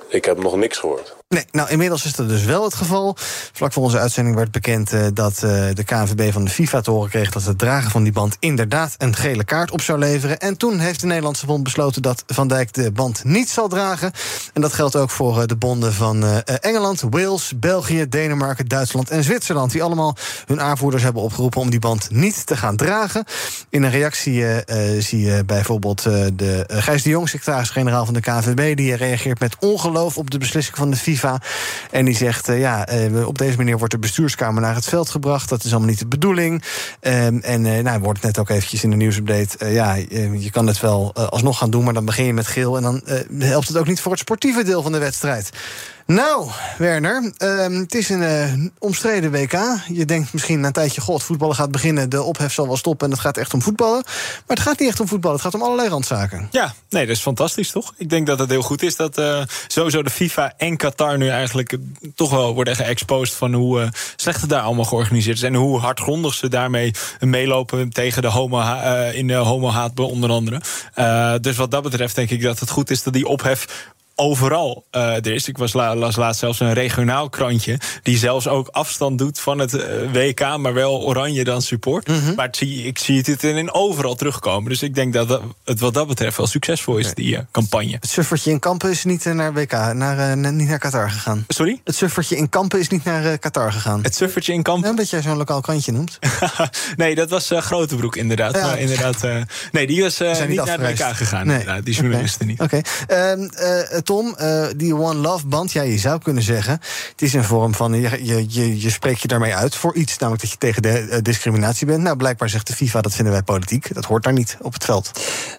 ik heb nog niks gehoord. Nee, nou inmiddels is dat dus wel het geval. Vlak voor onze uitzending werd bekend uh, dat uh, de KNVB van de FIFA te horen kreeg dat het dragen van die band inderdaad een gele kaart op zou leveren. En toen heeft de Nederlandse bond besloten dat Van Dijk de band niet zal dragen. En dat geldt ook voor uh, de bonden van Engeland, Wales, België, Denemarken, Duitsland en Zwitserland. Die allemaal hun aanvoerders hebben opgeroepen om die band niet te gaan dragen. In een reactie zie je bijvoorbeeld de Gijs de Jong, secretaris-generaal van de KNVB, die reageert met ongeloof op de beslissing van de FIFA. En die zegt, uh, ja, uh, op deze manier wordt de bestuurskamer naar het veld gebracht. Dat is allemaal niet de bedoeling. Um, en uh, nou, wordt net ook eventjes in de nieuwsupdate... ja, je kan het wel alsnog gaan doen, maar dan begin je met geel... en dan helpt het ook niet voor het sportieve deel van de wedstrijd. Nou, Werner, uh, het is een uh, omstreden WK. Je denkt misschien na een tijdje, god, voetballen gaat beginnen... de ophef zal wel stoppen en het gaat echt om voetballen. Maar het gaat niet echt om voetballen, het gaat om allerlei randzaken. Ja, nee, dat is fantastisch, toch? Ik denk dat het heel goed is dat uh, sowieso de FIFA en Qatar... nu eigenlijk toch wel worden geëxposed van hoe slecht het daar allemaal georganiseerd is... en hoe hardgrondig ze daarmee meelopen tegen de homo in de homo-haat onder andere. dus wat dat betreft denk ik dat het goed is dat die ophef overal uh, er is. Ik was la, las laatst zelfs een regionaal krantje... die zelfs ook afstand doet van het uh, WK... maar wel oranje dan support. Mm -hmm. Maar het zie, ik zie het in overal terugkomen. Dus ik denk dat het wat dat betreft wel succesvol is, die uh, campagne. Het suffertje in Kampen is niet naar WK, naar, niet naar Qatar gegaan. Sorry? Het suffertje in Kampen is niet naar Qatar gegaan. Het suffertje in Kampen? Ja, dat jij zo'n lokaal krantje noemt. nee, dat was Grotebroek inderdaad. Ja, maar inderdaad nee, die was niet, niet naar het WK gegaan. Nee. Inderdaad, die journalisten okay. niet. Oké. Okay. Tom, uh, die One Love band, ja, je zou kunnen zeggen... het is een vorm van, je, je, je spreekt je daarmee uit voor iets... namelijk dat je tegen de uh, discriminatie bent. Nou, blijkbaar zegt de FIFA, dat vinden wij politiek. Dat hoort daar niet op het veld.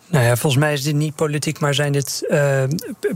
Nou ja, volgens mij is dit niet politiek... maar zijn dit uh,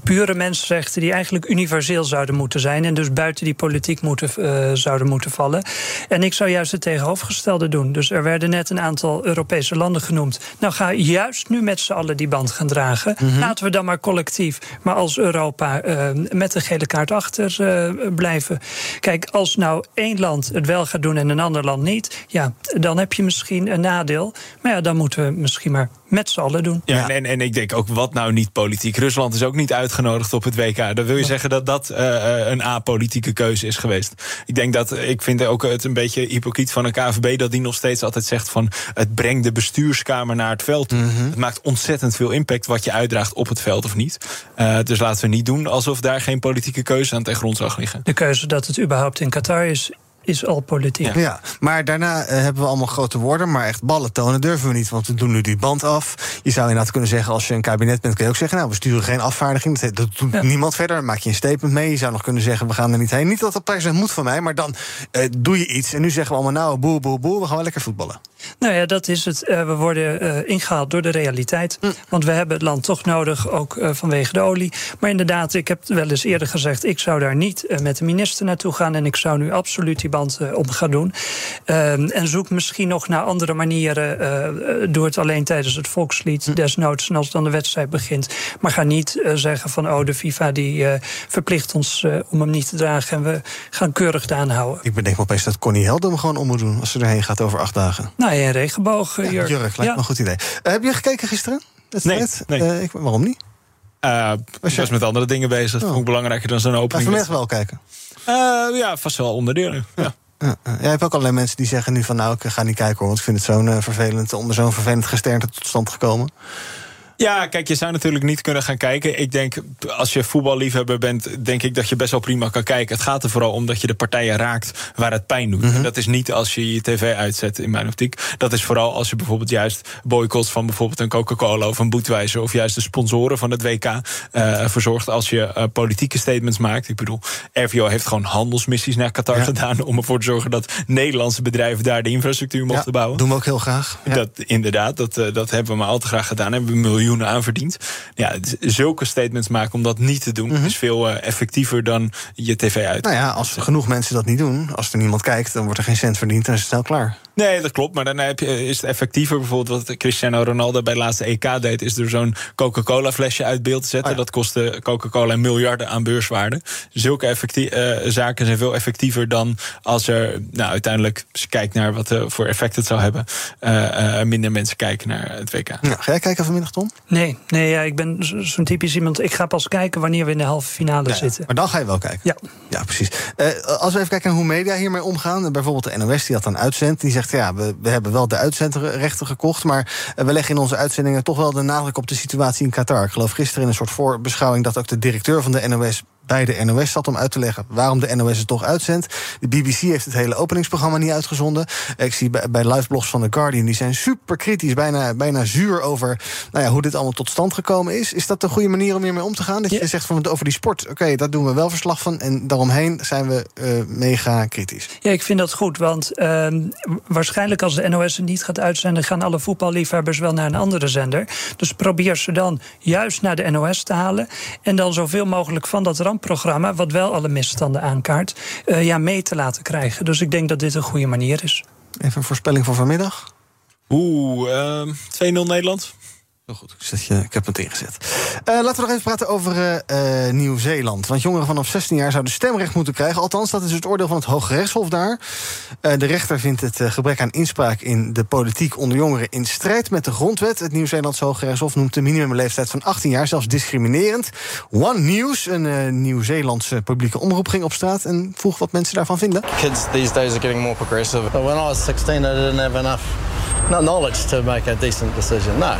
pure mensenrechten die eigenlijk universeel zouden moeten zijn... en dus buiten die politiek moeten, zouden moeten vallen. En ik zou juist het tegenovergestelde doen. Dus er werden net een aantal Europese landen genoemd. Nou, ga juist nu met z'n allen die band gaan dragen. Mm -hmm. Laten we dan maar collectief, maar als Europa uh, met de gele kaart achter uh, blijven. Kijk, als nou één land het wel gaat doen en een ander land niet, ja, dan heb je misschien een nadeel. Maar ja, dan moeten we misschien maar met z'n allen doen. Ja, En, en ik denk ook, wat nou niet politiek? Rusland is ook niet uitgenodigd op het WK. Dan wil je zeggen dat dat uh, een apolitieke keuze is geweest. Ik denk dat, ik vind ook het een beetje hypocriet van een KVB... dat die nog steeds altijd zegt van... het brengt de bestuurskamer naar het veld. Mm -hmm. Het maakt ontzettend veel impact wat je uitdraagt op het veld of niet. Uh, dus laten we niet doen alsof daar geen politieke keuze aan ten grondslag liggen. De keuze dat het überhaupt in Qatar is, is al politiek. Ja, ja maar daarna uh, hebben we allemaal grote woorden, maar echt ballen tonen durven we niet, want we doen nu die band af. Je zou inderdaad kunnen zeggen, als je een kabinet bent, kun je ook zeggen, nou, we sturen geen afvaardiging. Dat, dat doet ja. niemand verder. Dan maak je een statement mee. Je zou nog kunnen zeggen, we gaan er niet heen. Niet dat dat per se moet van mij, maar dan uh, doe je iets. En nu zeggen we allemaal, nou, boe, boe, boe, we gaan wel lekker voetballen. Nou ja, dat is het. Uh, we worden uh, ingehaald door de realiteit. Mm. Want we hebben het land toch nodig, ook uh, vanwege de olie. Maar inderdaad, ik heb wel eens eerder gezegd... ik zou daar niet met de minister naartoe gaan... en ik zou nu absoluut die band om gaan doen. en zoek misschien nog naar andere manieren. doe het alleen tijdens het volkslied, mm. desnoods... en als dan de wedstrijd begint. Maar ga niet zeggen van, oh, de FIFA die verplicht ons om hem niet te dragen... en we gaan keurig de aanhouden. Ik bedenk me opeens dat Connie Helder hem gewoon om moet doen... als ze erheen gaat over acht dagen. Nou, een regenboog, ja, jurk. jurk lijkt ja. me een goed idee. Uh, heb je gekeken gisteren? Nee, nee. Uh, ik, waarom niet? Uh, was, was met andere dingen bezig. Oh. Vond ik belangrijker dan zo'n opening. Ja, vanmiddag wel kijken. Ja, vast wel onderdelen. Ja. Ja, jij hebt ook allerlei mensen die zeggen nu van... nou, ik ga niet kijken hoor, want ik vind het zo'n uh, vervelend... onder zo'n vervelend gesternte tot stand gekomen. Ja, kijk, je zou natuurlijk niet kunnen gaan kijken. Ik denk, als je voetballiefhebber bent, denk ik dat je best wel prima kan kijken. Het gaat er vooral om dat je de partijen raakt waar het pijn doet. Mhm. En dat is niet als je je tv uitzet, in mijn optiek. Dat is vooral als je bijvoorbeeld juist boycotts van bijvoorbeeld een Coca-Cola of een Boetwijzer... of juist de sponsoren van het WK eh verzorgt als je eh, politieke statements maakt. Ik bedoel, RVO heeft gewoon handelsmissies naar Qatar gedaan... om ervoor te zorgen dat Nederlandse bedrijven daar de infrastructuur mochten bouwen. doen we ook heel graag. Dat, inderdaad, dat, eh, dat hebben we maar al te graag gedaan. Hebben we miljoenen aan verdiend. Ja, zulke statements maken om dat niet te doen... is veel eh, effectiever dan je tv uit. Mhm. Nou ja, als genoeg mensen dat niet doen, als er niemand kijkt, dan wordt er geen cent verdiend en is het snel klaar. Nee, dat klopt. Maar dan heb je, is het effectiever. Bijvoorbeeld wat Cristiano Ronaldo bij het laatste EK deed... is er zo'n Coca-Cola flesje uit beeld te zetten. Dat kostte Coca-Cola miljarden aan beurswaarde. Zulke effectie- eh, zaken zijn veel effectiever dan als er... nou, uiteindelijk, als je kijkt naar wat eh, voor effect het zou hebben... eh, eh, minder mensen kijken naar het WK. Nou, ga jij kijken vanmiddag, Tom? Nee, nee ja, ik ben zo- zo'n typisch iemand. Ik ga pas kijken wanneer we in de halve finale zitten. Maar dan ga je wel kijken. Ja. Ja, precies. Eh, als we even kijken naar hoe media hiermee omgaan. Bijvoorbeeld de NOS die dat dan uitzendt. Die zegt, ja, we, we hebben wel de uitzendrechten gekocht... maar eh, we leggen in onze uitzendingen toch wel de nadruk op de situatie in Qatar. Ik geloof gisteren in een soort voorbeschouwing... dat ook de directeur van de NOS bij de NOS zat om uit te leggen waarom de NOS het toch uitzendt. De BBC heeft het hele openingsprogramma niet uitgezonden. Ik zie bij, bij liveblogs van The Guardian, die zijn super kritisch, bijna, bijna zuur over nou ja, hoe dit allemaal tot stand gekomen is. Is dat een goede manier om hiermee om te gaan? Dat je zegt van over die sport, oké, daar doen we wel verslag van. En daaromheen zijn we eh, mega kritisch. Ja, ik vind dat goed, want ehm, waarschijnlijk als de NOS het niet gaat uitzenden... gaan alle voetballiefhebbers wel naar een andere zender. Dus probeer ze dan juist naar de NOS te halen... en dan zoveel mogelijk van dat rampprogramma... wat wel alle misstanden aankaart, eh, ja, mee te laten krijgen. Dus ik denk dat dit een goede manier is. Even een voorspelling voor vanmiddag. Oeh, ehm, 2-0 Nederland. Heel goed, ik, zet je, ik heb het ingezet. Eh, laten we nog even praten over eh, eh, Nieuw-Zeeland. Want jongeren vanaf 16 jaar zouden stemrecht moeten krijgen. Althans, dat is het oordeel van het Hoge Rechtshof daar. Eh, de rechter vindt het gebrek aan inspraak in de politiek onder jongeren in strijd met de grondwet. Het Nieuw-Zeelandse Hoge Rechtshof noemt de minimumleeftijd van 18 jaar zelfs discriminerend. One News, een eh, Nieuw-Zeelandse publieke omroep, ging op straat en vroeg wat mensen daarvan vinden. Kids these days are getting more progressive. But when I was 16, I didn't have enough not knowledge to make a decent decision. No.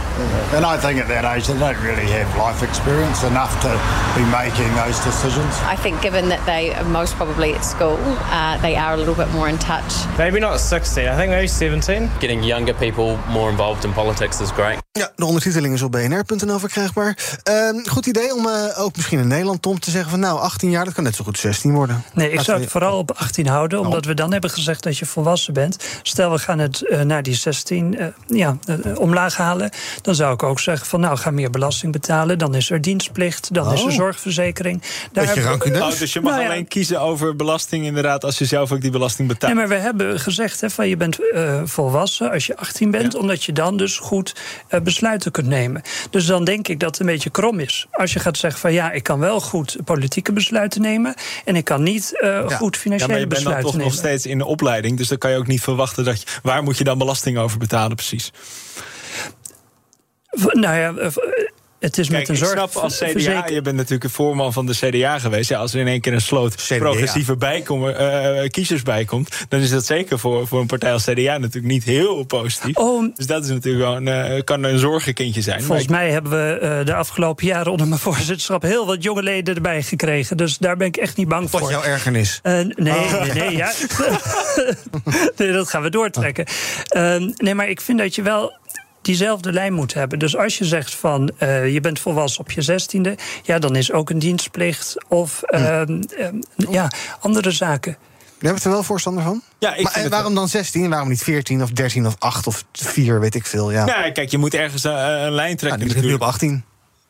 And I think at that age they don't really have life experience enough to be making those decisions. I think given that they are most probably at school, uh, they are a little bit more in touch. Maybe not 16, I think maybe 17. Getting younger people more involved in politics is great. Ja, de ondertiteling is op bnr.nl verkrijgbaar. Ehm, goed idee om eh, ook misschien in Nederland, Tom, te zeggen van nou, 18 jaar, dat kan net zo goed 16 worden. Nee, ik zou het vooral op 18 houden, omdat we dan hebben gezegd dat je volwassen bent. Stel, we gaan het eh, naar die 16 eh, ja, eh, omlaag halen. Dan zou ik ook zeggen van nou, ga meer belasting betalen. Dan is er dienstplicht, dan is er Oh. zorgverzekering. Daar Beetje Oh, dus je mag Nou ja, alleen kiezen over belasting, inderdaad, als je zelf ook die belasting betaalt. Nee, maar we hebben gezegd hè, van je bent eh, volwassen als je 18 bent, omdat je dan dus goed eh, besluiten kunt nemen. Dus dan denk ik dat het een beetje krom is. Als je gaat zeggen van ja, ik kan wel goed politieke besluiten nemen en ik kan niet eh, goed ja, maar financiële je bent dan besluiten toch nemen. nog steeds in de opleiding. Dus dan kan je ook niet verwachten dat je. Waar moet je dan belasting over betalen, precies? V- Nou ja, het is Kijk, met een ik zorg. snap als CDA, verzeker- je bent natuurlijk een voorman van de CDA geweest. Ja, als er in één keer een sloot progressieve bijkomen, eh, kiezers bijkomt... dan is dat zeker voor, voor een partij als CDA natuurlijk niet heel positief. dus dat is natuurlijk wel een, eh, kan een zorgenkindje zijn. Volgens ik- mij hebben we eh, de afgelopen jaren onder mijn voorzitterschap heel wat jonge leden erbij gekregen. Dus daar ben ik echt niet bang Wat voor. jouw ergernis? Eh, nee, Oh. nee, nee, ja. nee, dat gaan we doortrekken. Nee, maar ik vind dat je wel diezelfde lijn moet hebben. Dus als je zegt van eh, je bent volwassen op je zestiende... ja, dan is ook een dienstplicht of eh, eh, ja, andere zaken. Jij bent er wel voorstander van? Ja, ik maar en het waarom dan 16? Waarom niet 14 of 13 of 8 of 4, weet ik veel? Ja. Nou, kijk, je moet ergens eh, een lijn trekken. Die begint nu op 18.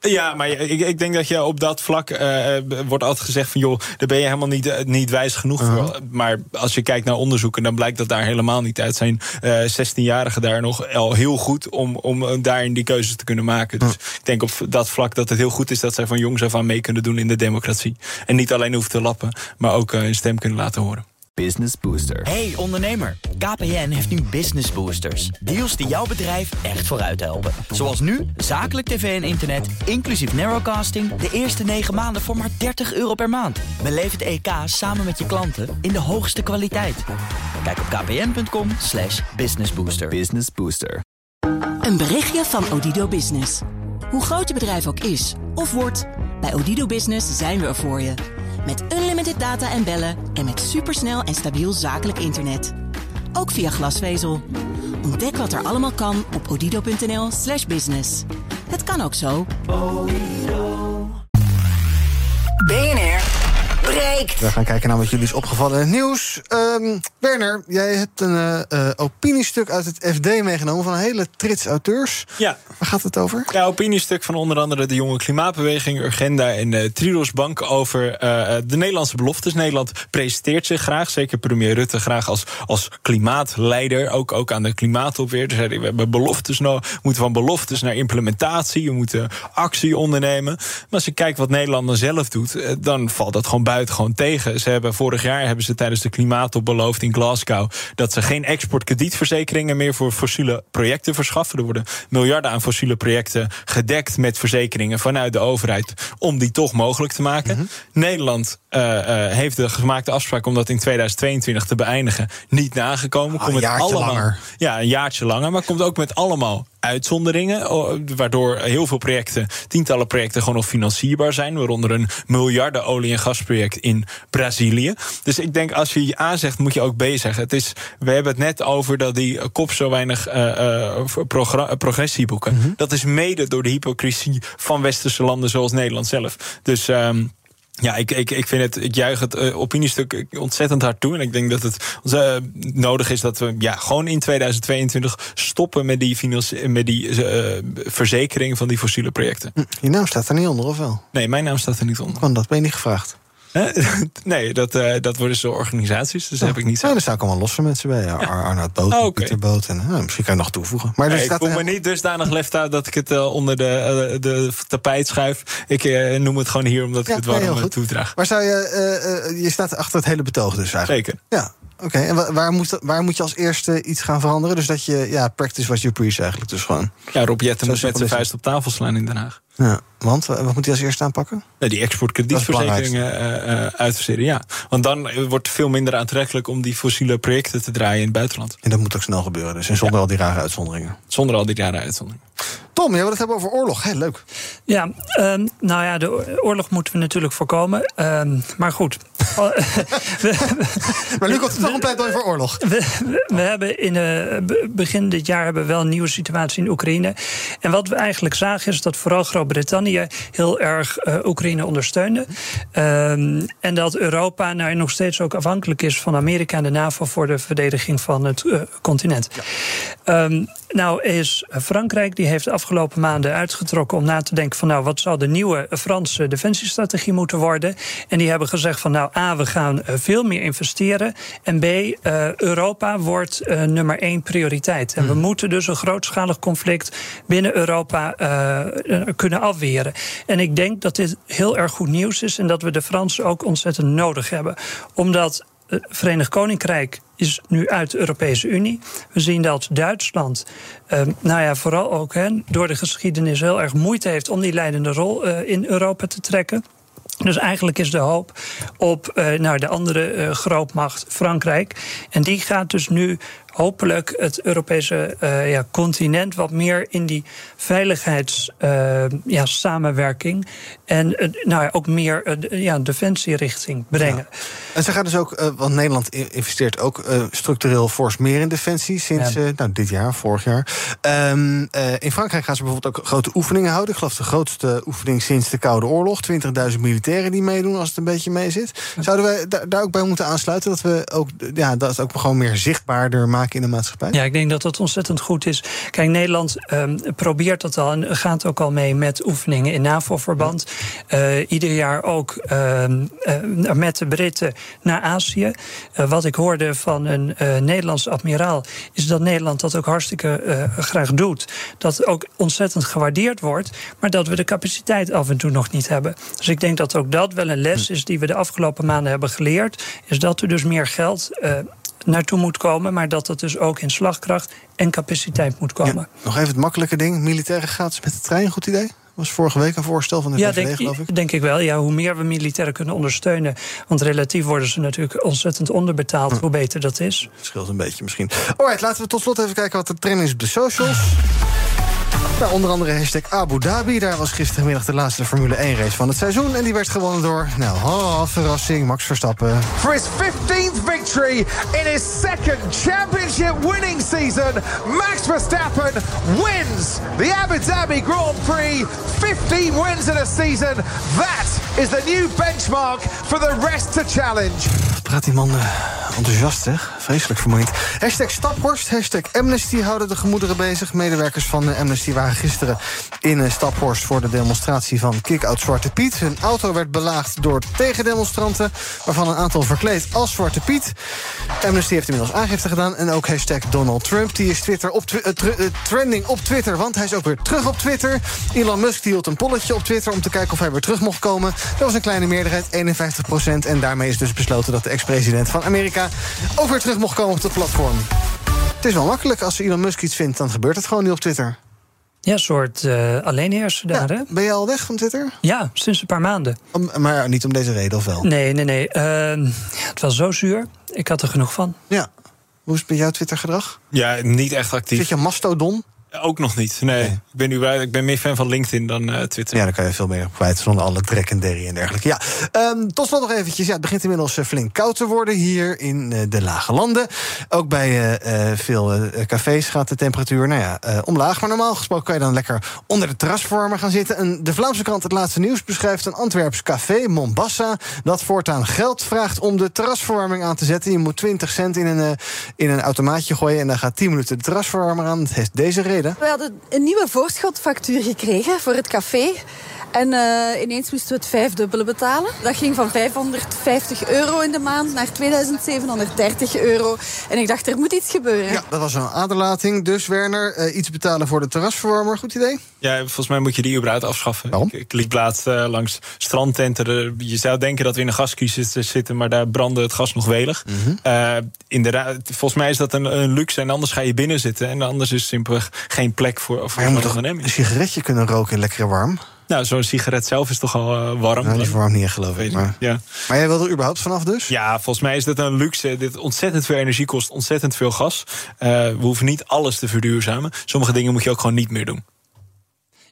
Ja, maar ik, ik denk dat je op dat vlak eh, eh, wordt altijd gezegd van joh, daar ben je helemaal niet, eh, niet wijs genoeg voor. Maar als je kijkt naar onderzoeken, dan blijkt dat daar helemaal niet uit zijn. eh 16-jarigen daar nog al heel goed om, om daarin die keuzes te kunnen maken. Dus ik denk op dat vlak dat het heel goed is dat zij van jongs af aan mee kunnen doen in de democratie. En niet alleen hoeven te lappen, maar ook een stem kunnen laten horen. Business Booster. Hey ondernemer, KPN heeft nu Business Boosters. Deals die jouw bedrijf echt vooruit helpen. Zoals nu, zakelijk tv en internet, inclusief narrowcasting... de eerste 9 maanden voor maar 30 euro per maand. Beleef het EK samen met je klanten in de hoogste kwaliteit. Kijk op kpn.com slash businessbooster. Business Booster. Een berichtje van Odido Business. Hoe groot je bedrijf ook is of wordt, bij Odido Business zijn we er voor je. Met unlimited data en bellen en met supersnel en stabiel zakelijk internet. Ook via glasvezel. Ontdek wat er allemaal kan op odido.nl/slash business. Het kan ook zo. BNR breekt. We gaan kijken naar wat jullie is opgevallen in het nieuws. Ehm, Werner, jij hebt een eh, eh, opiniestuk uit het FD meegenomen van een hele trits auteurs. Ja. Waar gaat het over? Ja, opiniestuk van onder andere de Jonge Klimaatbeweging, Urgenda en de Triodos Bank over eh, de Nederlandse beloftes. Nederland presenteert zich graag, zeker premier Rutte, graag als, als klimaatleider. Ook, ook aan de klimaattop weer. Dus we hebben beloftes nodig. We moeten van beloftes naar implementatie. We moeten actie ondernemen. Maar als je kijkt wat Nederland dan zelf doet, dan valt dat gewoon buitengewoon tegen. Ze hebben vorig jaar hebben ze tijdens de klimaattop beloofd in Glasgow dat ze geen exportkredietverzekeringen meer voor fossiele projecten verschaffen. Er worden miljarden aan fossiele projecten gedekt met verzekeringen vanuit de overheid om die toch mogelijk te maken. Nederland eh, eh, heeft de gemaakte afspraak om dat in 2022 te beëindigen niet nagekomen. Ah, een jaartje langer. Ja, een jaartje langer, maar komt ook met allemaal uitzonderingen. Waardoor heel veel projecten, tientallen projecten, gewoon nog financierbaar zijn. Waaronder een miljarden olie- en gasproject in Brazilië. Dus ik denk, als je A zegt, moet je ook B zeggen. Het is, we hebben het net over dat die kop zo weinig eh, eh, progra- progressie boeken. Dat is mede door de hypocrisie van westerse landen zoals Nederland zelf. Dus. ehm, ja, ik, ik, ik vind het, ik juich het eh, opiniestuk ontzettend hard toe. En ik denk dat het eh, nodig is dat we ja, gewoon in 2022 stoppen met die, financi- met die eh, verzekering van die fossiele projecten. Je naam staat er niet onder, of wel? Nee, mijn naam staat er niet onder. Want dat ben je niet gevraagd. Nee, dat, eh, dat worden zo organisaties, dus heb ik niet Ja, er staan ook allemaal losse mensen bij. Ja, Ar Arnoud Boot, Oh. Pieter Boot. En, nou, misschien kan je nog toevoegen. Maar Nee, ik staat voel me er- niet dusdanig left uit dat ik het eh, onder de, eh, de tapijt schuif. Ik eh, noem het gewoon hier omdat ik het nee, warm eh, goed. toedraag. Waar zou je, eh, eh, je staat achter het hele betoog dus eigenlijk. Zeker. Ja, oké. En wa- waar moet, waar moet je als eerste iets gaan veranderen? Dus dat je, ja, practice what you preach eigenlijk. Dus gewoon. Ja, Rob Jetten Zo moet met zijn vuist op tafel slaan in Den Haag. Ja, want wa- wat moet hij als eerste aanpakken? Nee, die exportkredietverzekeringen eh, eh, uitverzekeren, ja. Want dan eh, wordt het veel minder aantrekkelijk om die fossiele projecten te draaien in het buitenland. En dat moet ook snel gebeuren. Dus en zonder al die rare uitzonderingen. Zonder al die rare uitzonderingen. Tom, jij wil het hebben over oorlog. Heel leuk. Ja, ehm, nou ja, de oor- oorlog moeten we natuurlijk voorkomen. Ehm, maar goed. maar nu komt het toch een pleidooi voor oorlog. We, we- we hebben in be- begin dit jaar hebben we wel een nieuwe situatie in Oekraïne. En wat we eigenlijk zagen is dat vooral Groot-Brittannië heel erg eh, Oekraïne ondersteunde. Ehm, en dat Europa nou, nog steeds ook afhankelijk is van Amerika en de NAVO voor de verdediging van het eh, continent. Nou is Frankrijk, die heeft de afgelopen maanden uitgetrokken om na te denken van nou, wat zal de nieuwe Franse defensiestrategie moeten worden? En die hebben gezegd van nou, A, we gaan eh, veel meer investeren. En B, eh, Europa wordt eh, nummer één prioriteit. En we moeten dus een grootschalig conflict binnen Europa kunnen afweren. En ik denk dat dit heel erg goed nieuws is en dat we de Fransen ook ontzettend nodig hebben. Omdat het Verenigd Koninkrijk is nu uit de Europese Unie. We zien dat Duitsland, eh, nou ja, vooral ook hè, door de geschiedenis heel erg moeite heeft om die leidende rol eh, in Europa te trekken. Dus eigenlijk is de hoop op nou, de andere eh, grootmacht Frankrijk. En die gaat dus nu hopelijk het Europese eh, ja, continent wat meer in die veiligheids eh, ja, samenwerking en eh, nou ja, ook meer eh, ja, defensierichting brengen. En ze gaan dus ook, want Nederland investeert ook structureel fors meer in defensie sinds nou, dit jaar, vorig jaar. Ehm, eh, in Frankrijk gaan ze bijvoorbeeld ook grote oefeningen houden. Ik geloof de grootste oefening sinds de Koude Oorlog. 20.000 militairen die meedoen als het een beetje mee zit. Zouden wij da- daar ook bij moeten aansluiten? Dat we ook, ja, dat ook gewoon meer zichtbaarder maken in de maatschappij? Ja, ik denk dat dat ontzettend goed is. Kijk, Nederland ehm, probeert dat al en gaat ook al mee met oefeningen in NAVO-verband. Eh, ieder jaar ook ehm, eh, met de Britten naar Azië. Eh, wat ik hoorde van een Nederlandse admiraal is dat Nederland dat ook hartstikke graag doet. Dat ook ontzettend gewaardeerd wordt, maar dat we de capaciteit af en toe nog niet hebben. Dus ik denk dat ook dat wel een les is die we de afgelopen maanden hebben geleerd. Is dat er dus meer geld. Naartoe moet komen, maar dat dat dus ook in slagkracht en capaciteit moet komen. Nog even het makkelijke ding. Militairen gratis met de trein, goed idee? Was vorige week een voorstel van de Ja, VVD, denk, geloof ik. denk ik wel. Ja, hoe meer we militairen kunnen ondersteunen. Want relatief worden ze natuurlijk ontzettend onderbetaald. Hoe beter dat is. Scheelt een beetje misschien. Alright, laten we tot slot even kijken wat de trending is op de socials. Onder andere hashtag Abu Dhabi. Daar was gistermiddag de laatste Formule 1 race van het seizoen. En die werd gewonnen door, nou, oh, verrassing, Max Verstappen. For his 15th victory in his second championship winning season, Max Verstappen wins the Abu Dhabi Grand Prix. 15 wins in a season. That is the new benchmark for the rest to challenge. Praat die man eh, enthousiast, zeg. Vreselijk vermoeiend. Hashtag Staphorst, hashtag Amnesty houden de gemoederen bezig. Medewerkers van eh, Amnesty waren gisteren in eh, Staphorst... voor de demonstratie van Kick-Out Zwarte Piet. Hun auto werd belaagd door tegendemonstranten... waarvan een aantal verkleed als Zwarte Piet. Amnesty heeft inmiddels aangifte gedaan. En ook hashtag Donald Trump. Die is Twitter op trending op Twitter, want hij is ook weer terug op Twitter. Elon Musk hield een polletje op Twitter... om te kijken of hij weer terug mocht komen. Dat was een kleine meerderheid, 51% En daarmee is dus besloten dat de ex-president van Amerika... ook weer terug mocht komen op het platform. Het is wel makkelijk. Als Elon Musk iets vindt, dan gebeurt het gewoon niet op Twitter. Ja, een soort eh alleenheerser daar, hè? Ben je al weg van Twitter? Ja, sinds een paar maanden. Om- maar niet om deze reden, of wel? Nee, nee, nee. Ehm, het was zo zuur. Ik had er genoeg van. Ja. Hoe is het met jouw Twitter-gedrag? Ja, niet echt actief. Zit je Mastodon? Ook nog niet. Nee. Ik, ben nu, bij- ik ben meer fan van LinkedIn dan eh, Twitter. Ja, dan kan je veel meer op kwijt zonder alle drek en derrie en dergelijke. Ja, ehm, tot slot nog eventjes. Ja, het begint inmiddels eh, flink koud te worden hier in eh, de lage landen. Ook bij veel cafés gaat de temperatuur nou ja, omlaag. Maar normaal gesproken kan je dan lekker onder de terrasverwarmer gaan zitten. En de Vlaamse krant Het Laatste Nieuws beschrijft een Antwerps café, Mombasa... dat voortaan geld vraagt om de terrasverwarming aan te zetten. Je moet 20 cent in een, in een automaatje gooien... en dan gaat 10 minuten de terrasverwarmer aan. Dat heeft deze reden. We hadden een nieuwe voorschotfactuur gekregen voor het café. En eh, ineens moesten we het vijfdubbele betalen. Dat ging van 550 euro in de maand naar 2730 euro. En ik dacht, er moet iets gebeuren. Ja, dat was een aderlating. Dus Werner, eh, iets betalen voor de terrasverwarmer. Goed idee? Ja, volgens mij moet je die überhaupt afschaffen. Ik, ik liep laatst eh, langs strandtenten. Je zou denken dat we in een gascrisis zitten, maar daar brandde het gas nog welig. Mhm. Inderdaad, volgens mij is dat een, een luxe en anders ga je binnen zitten. En anders is simpelweg geen plek voor, voor Maar je moet toch een sigaretje kunnen roken in lekkere warm? Nou, zo'n sigaret zelf is toch al eh, warm. Nou, die verwarmt niet echt, geloof ik. Maar, Ja. maar jij wil er überhaupt vanaf dus? Ja, volgens mij is dit een luxe. Dit ontzettend veel energie kost, ontzettend veel gas. Eh, we hoeven niet alles te verduurzamen. Sommige dingen moet je ook gewoon niet meer doen.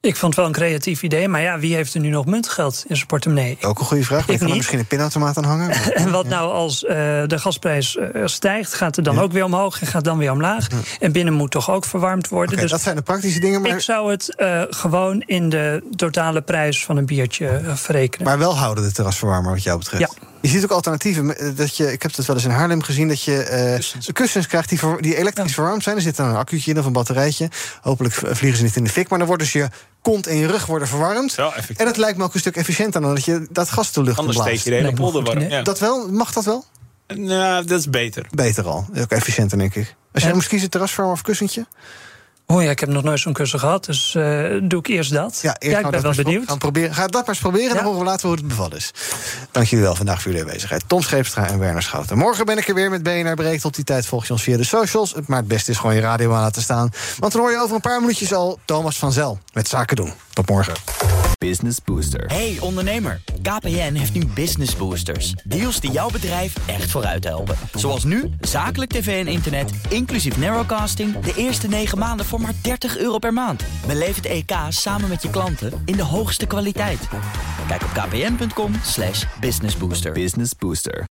Ik vond het wel een creatief idee, maar ja, wie heeft er nu nog muntgeld in zijn portemonnee? Ook een goede vraag. Ik kan er misschien een pinautomaat aan hangen. En wat nou als eh, de gasprijs eh, stijgt, gaat het dan ook weer omhoog en gaat dan weer omlaag? En binnen moet toch ook verwarmd worden. Dus dat zijn de praktische dingen. Maar, ik zou het eh, gewoon in de totale prijs van een biertje verrekenen. maar wel houden de terrasverwarmer wat jou betreft. Ja. Je ziet ook alternatieven. Dat je, ik heb het wel eens in Haarlem gezien... dat je eh, kussens krijgt die, die elektrisch verwarmd zijn. Er zit dan een accu'tje in of een batterijtje. Hopelijk vliegen ze niet in de fik. Maar dan wordt dus je kont en je rug worden verwarmd. en dat lijkt me ook een stuk efficiënter... dan dat je dat gas de lucht Anders in steek blaast. je de hele polder warm. Ja. Dat wel? Mag dat wel? Nou, dat is beter. Beter al. Ook efficiënter, denk ik. Als je Ja. moest kiezen, terrasverwarmer of kussentje? Oh ja, ik heb nog nooit zo'n kussen gehad, dus eh, doe ik eerst dat. Ja, eerst ik gaan we ben wel benieuwd. Gaan proberen. Ga dat maar eens proberen, dan horen we later hoe het bevallen is. Dank jullie wel vandaag voor jullie aanwezigheid. Tom Scheepstra en Werner Schouten. Morgen ben ik er weer met BNR Breekt. Tot die tijd volg je ons via de socials. Maar het beste is gewoon je radio aan laten staan. Want dan hoor je over een paar minuutjes al Thomas van Zel met Zaken doen. Tot morgen. Business Booster. Hey ondernemer, KPN heeft nu Business Boosters. Deals die jouw bedrijf echt vooruit helpen. Zoals nu, zakelijk tv en internet, inclusief narrowcasting... de eerste 9 maanden voor maar 30 euro per maand. Beleef het EK samen met je klanten in de hoogste kwaliteit. Kijk op kpn.com slash businessbooster. Business Booster.